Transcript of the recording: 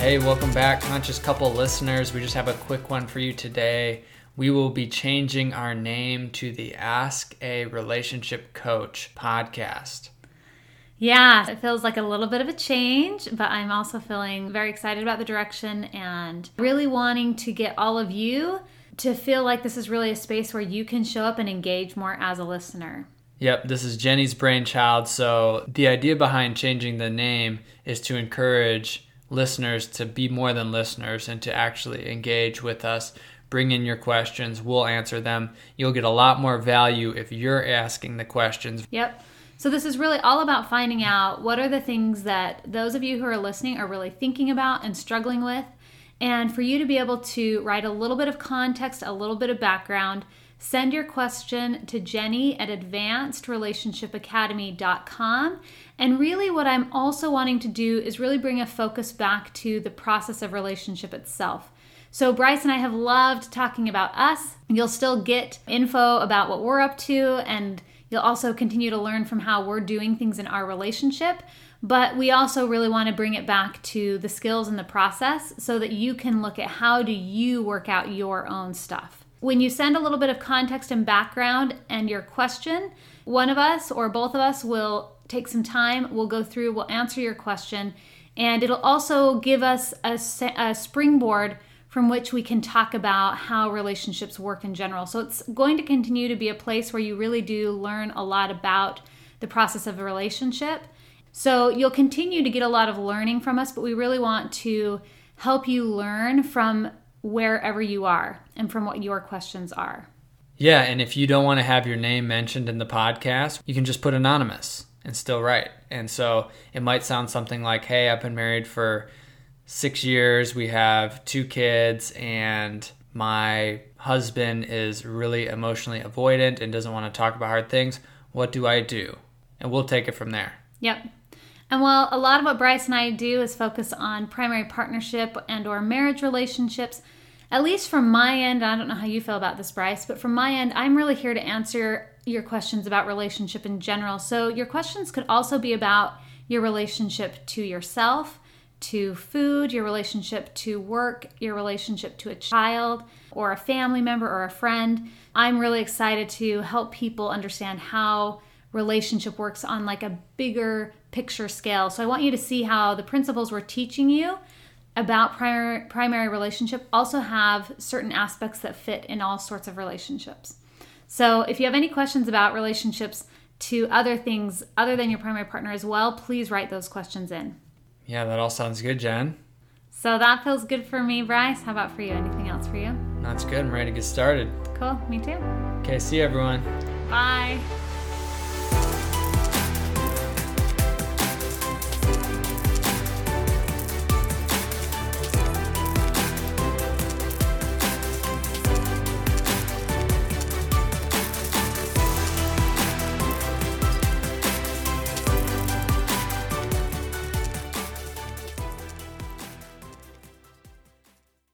Hey, welcome back, Conscious Couple listeners. We just have a quick one for you today. We will be changing our name to the Ask a Relationship Coach podcast. Yeah, it feels like a little bit of a change, but I'm also feeling very excited about the direction and really wanting to get all of you to feel like this is really a space where you can show up and engage more as a listener. Yep, this is Jenny's brainchild. So, the idea behind changing the name is to encourage listeners to be more than listeners and to actually engage with us. Bring in your questions, we'll answer them. You'll get a lot more value if you're asking the questions. Yep. So, this is really all about finding out what are the things that those of you who are listening are really thinking about and struggling with, and for you to be able to write a little bit of context, a little bit of background. Send your question to Jenny at advancedrelationshipacademy.com. And really, what I'm also wanting to do is really bring a focus back to the process of relationship itself. So, Bryce and I have loved talking about us. You'll still get info about what we're up to, and you'll also continue to learn from how we're doing things in our relationship. But we also really want to bring it back to the skills and the process so that you can look at how do you work out your own stuff. When you send a little bit of context and background and your question, one of us or both of us will take some time, we'll go through, we'll answer your question, and it'll also give us a, a springboard from which we can talk about how relationships work in general. So it's going to continue to be a place where you really do learn a lot about the process of a relationship. So you'll continue to get a lot of learning from us, but we really want to help you learn from wherever you are and from what your questions are. Yeah, and if you don't want to have your name mentioned in the podcast, you can just put anonymous and still write. And so it might sound something like, hey, I've been married for six years, we have two kids, and my husband is really emotionally avoidant and doesn't want to talk about hard things. What do I do? And we'll take it from there. Yep. And while a lot of what Bryce and I do is focus on primary partnership and or marriage relationships, at least from my end, I don't know how you feel about this, Bryce, but from my end, I'm really here to answer your questions about relationship in general. So your questions could also be about your relationship to yourself, to food, your relationship to work, your relationship to a child or a family member or a friend. I'm really excited to help people understand how relationship works on like a bigger picture scale. So I want you to see how the principles we're teaching you about primary, primary relationship also have certain aspects that fit in all sorts of relationships. So if you have any questions about relationships to other things other than your primary partner as well, please write those questions in. Yeah, that all sounds good, Jen. So that feels good for me, Bryce. How about for you? Anything else for you? That's good. I'm ready to get started. Cool. Me too. Okay, see you, everyone. Bye.